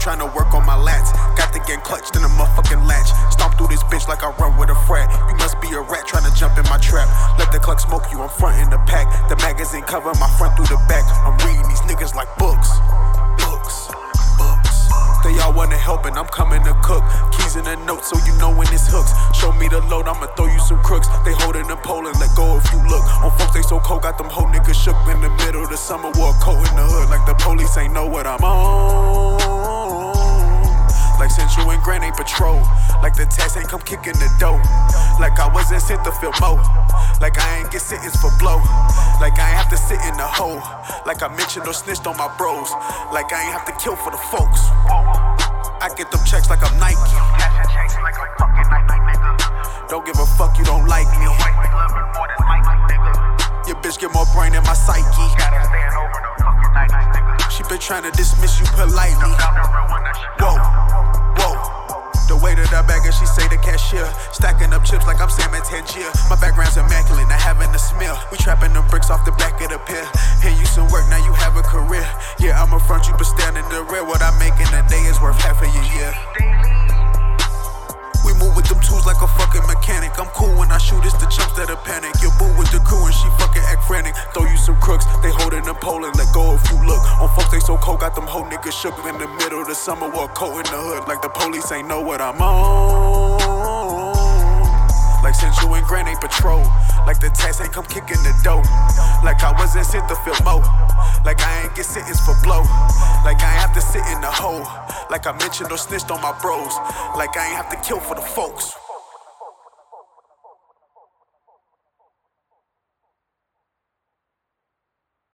trying to work on my lats. Got the gang clutched in a motherfucking latch. Stomp through this bitch like I run with a frat. You must be a rat trying to jump in my trap. Let the cluck smoke you, I'm front in the pack. The magazine cover my front through the back. I'm reading these niggas like books. Books. Books. They all wanna help and I'm coming to cook. Keys in the note so you know when it's hooks. Show me the load, I'ma throw you some crooks. They holding the pole and let go if you look. On folks, they so cold, got them whole niggas shook in the middle of the summer. Wore a coat in the hood like the police ain't know what I'm on. Like you and Grand ain't patrol. Like the tax ain't come kicking the door. Like I wasn't sent to feel mo. Like I ain't get sentenced for blow. Like I ain't have to sit in the hole. Like I mentioned or snitched on my bros. Like I ain't have to kill for the folks. I get them checks like I'm Nike. Don't give a fuck, you don't like me. Your bitch get more brain than my psyche. She been trying to dismiss you politely. Whoa, that I bag her, she say the cashier. Stacking up chips like I'm Sam and Tangier. My background's immaculate, not having a smell. We trapping them bricks off the back of the pier. Hand you some work, now you have a career. Yeah, I'm a front, you but stand in the rear. What I make in a day is worth half of your year. We move with them tools like a fucking mechanic. I'm cool when I shoot, it's the chumps that are panic. Your boo with the crew and she frantic. Throw you some crooks, they holding the pole and let go if you look. On folks, they so cold, got them whole niggas shook in the middle of the summer. Wore coat in the hood, like the police ain't know what I'm on. Like since you and Grand ain't patrol. Like the tax ain't come kicking the door. Like I wasn't sent to feel mo. Like I ain't get sentenced for blow. Like I ain't have to sit in the hole. Like I mentioned or snitched on my bros. Like I ain't have to kill for the folks.